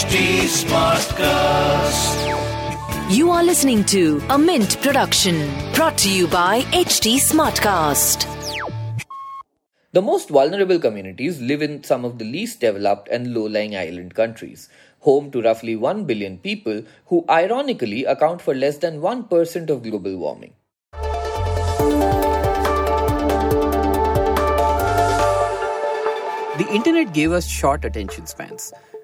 HT Smartcast. You are listening to a Mint production brought to you by HT Smartcast. The most vulnerable communities live in some of the least developed and low lying island countries, home to roughly 1 billion people who ironically account for less than 1% of global warming. The internet gave us short attention spans.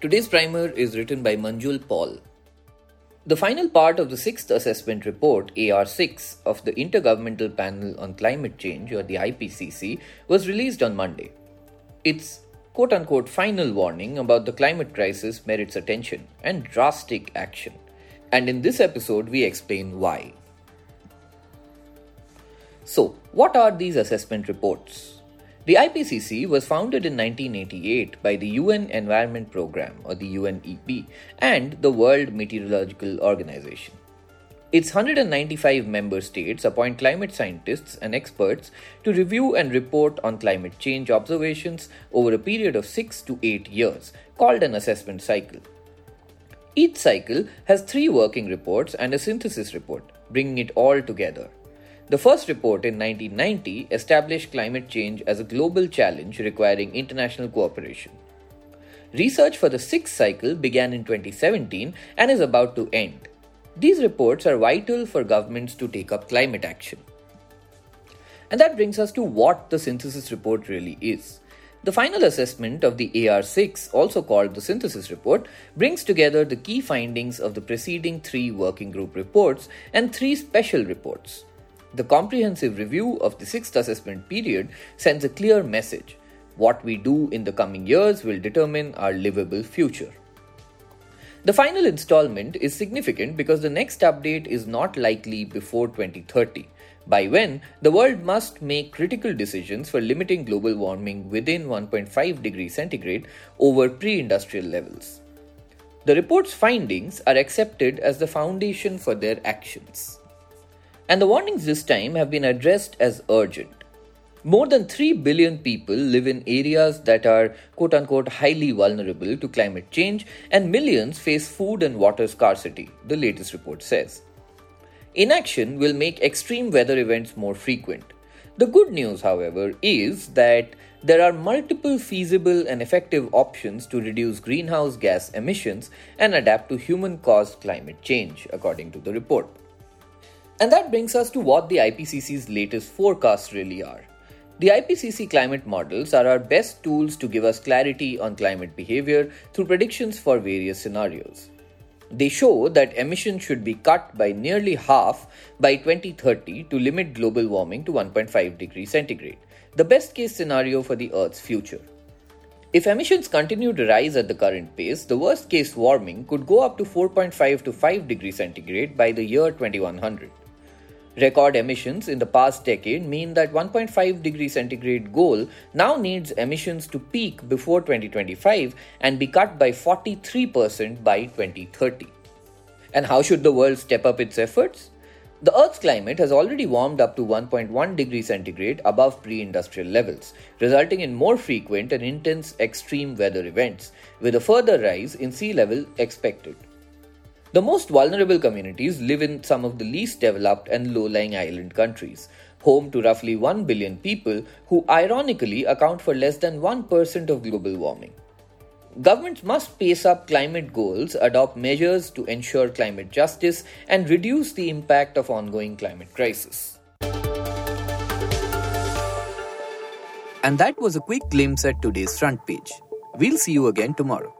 Today's primer is written by Manjul Paul. The final part of the sixth assessment report, AR6, of the Intergovernmental Panel on Climate Change, or the IPCC, was released on Monday. Its quote unquote final warning about the climate crisis merits attention and drastic action. And in this episode, we explain why. So, what are these assessment reports? The IPCC was founded in 1988 by the UN Environment Programme or the UNEP and the World Meteorological Organization. Its 195 member states appoint climate scientists and experts to review and report on climate change observations over a period of 6 to 8 years, called an assessment cycle. Each cycle has three working reports and a synthesis report, bringing it all together. The first report in 1990 established climate change as a global challenge requiring international cooperation. Research for the sixth cycle began in 2017 and is about to end. These reports are vital for governments to take up climate action. And that brings us to what the synthesis report really is. The final assessment of the AR6, also called the synthesis report, brings together the key findings of the preceding three working group reports and three special reports. The comprehensive review of the sixth assessment period sends a clear message. What we do in the coming years will determine our livable future. The final installment is significant because the next update is not likely before 2030, by when the world must make critical decisions for limiting global warming within 1.5 degrees centigrade over pre industrial levels. The report's findings are accepted as the foundation for their actions and the warnings this time have been addressed as urgent. More than 3 billion people live in areas that are quote unquote highly vulnerable to climate change, and millions face food and water scarcity, the latest report says. Inaction will make extreme weather events more frequent. The good news, however, is that there are multiple feasible and effective options to reduce greenhouse gas emissions and adapt to human caused climate change, according to the report. And that brings us to what the IPCC's latest forecasts really are. The IPCC climate models are our best tools to give us clarity on climate behavior through predictions for various scenarios. They show that emissions should be cut by nearly half by 2030 to limit global warming to 1.5 degrees centigrade, the best case scenario for the Earth's future. If emissions continue to rise at the current pace, the worst case warming could go up to 4.5 to 5 degrees centigrade by the year 2100. Record emissions in the past decade mean that 1.5 degree centigrade goal now needs emissions to peak before 2025 and be cut by 43% by 2030. And how should the world step up its efforts? The Earth's climate has already warmed up to 1.1 degree centigrade above pre industrial levels, resulting in more frequent and intense extreme weather events, with a further rise in sea level expected. The most vulnerable communities live in some of the least developed and low lying island countries, home to roughly 1 billion people who ironically account for less than 1% of global warming. Governments must pace up climate goals, adopt measures to ensure climate justice, and reduce the impact of ongoing climate crisis. And that was a quick glimpse at today's front page. We'll see you again tomorrow.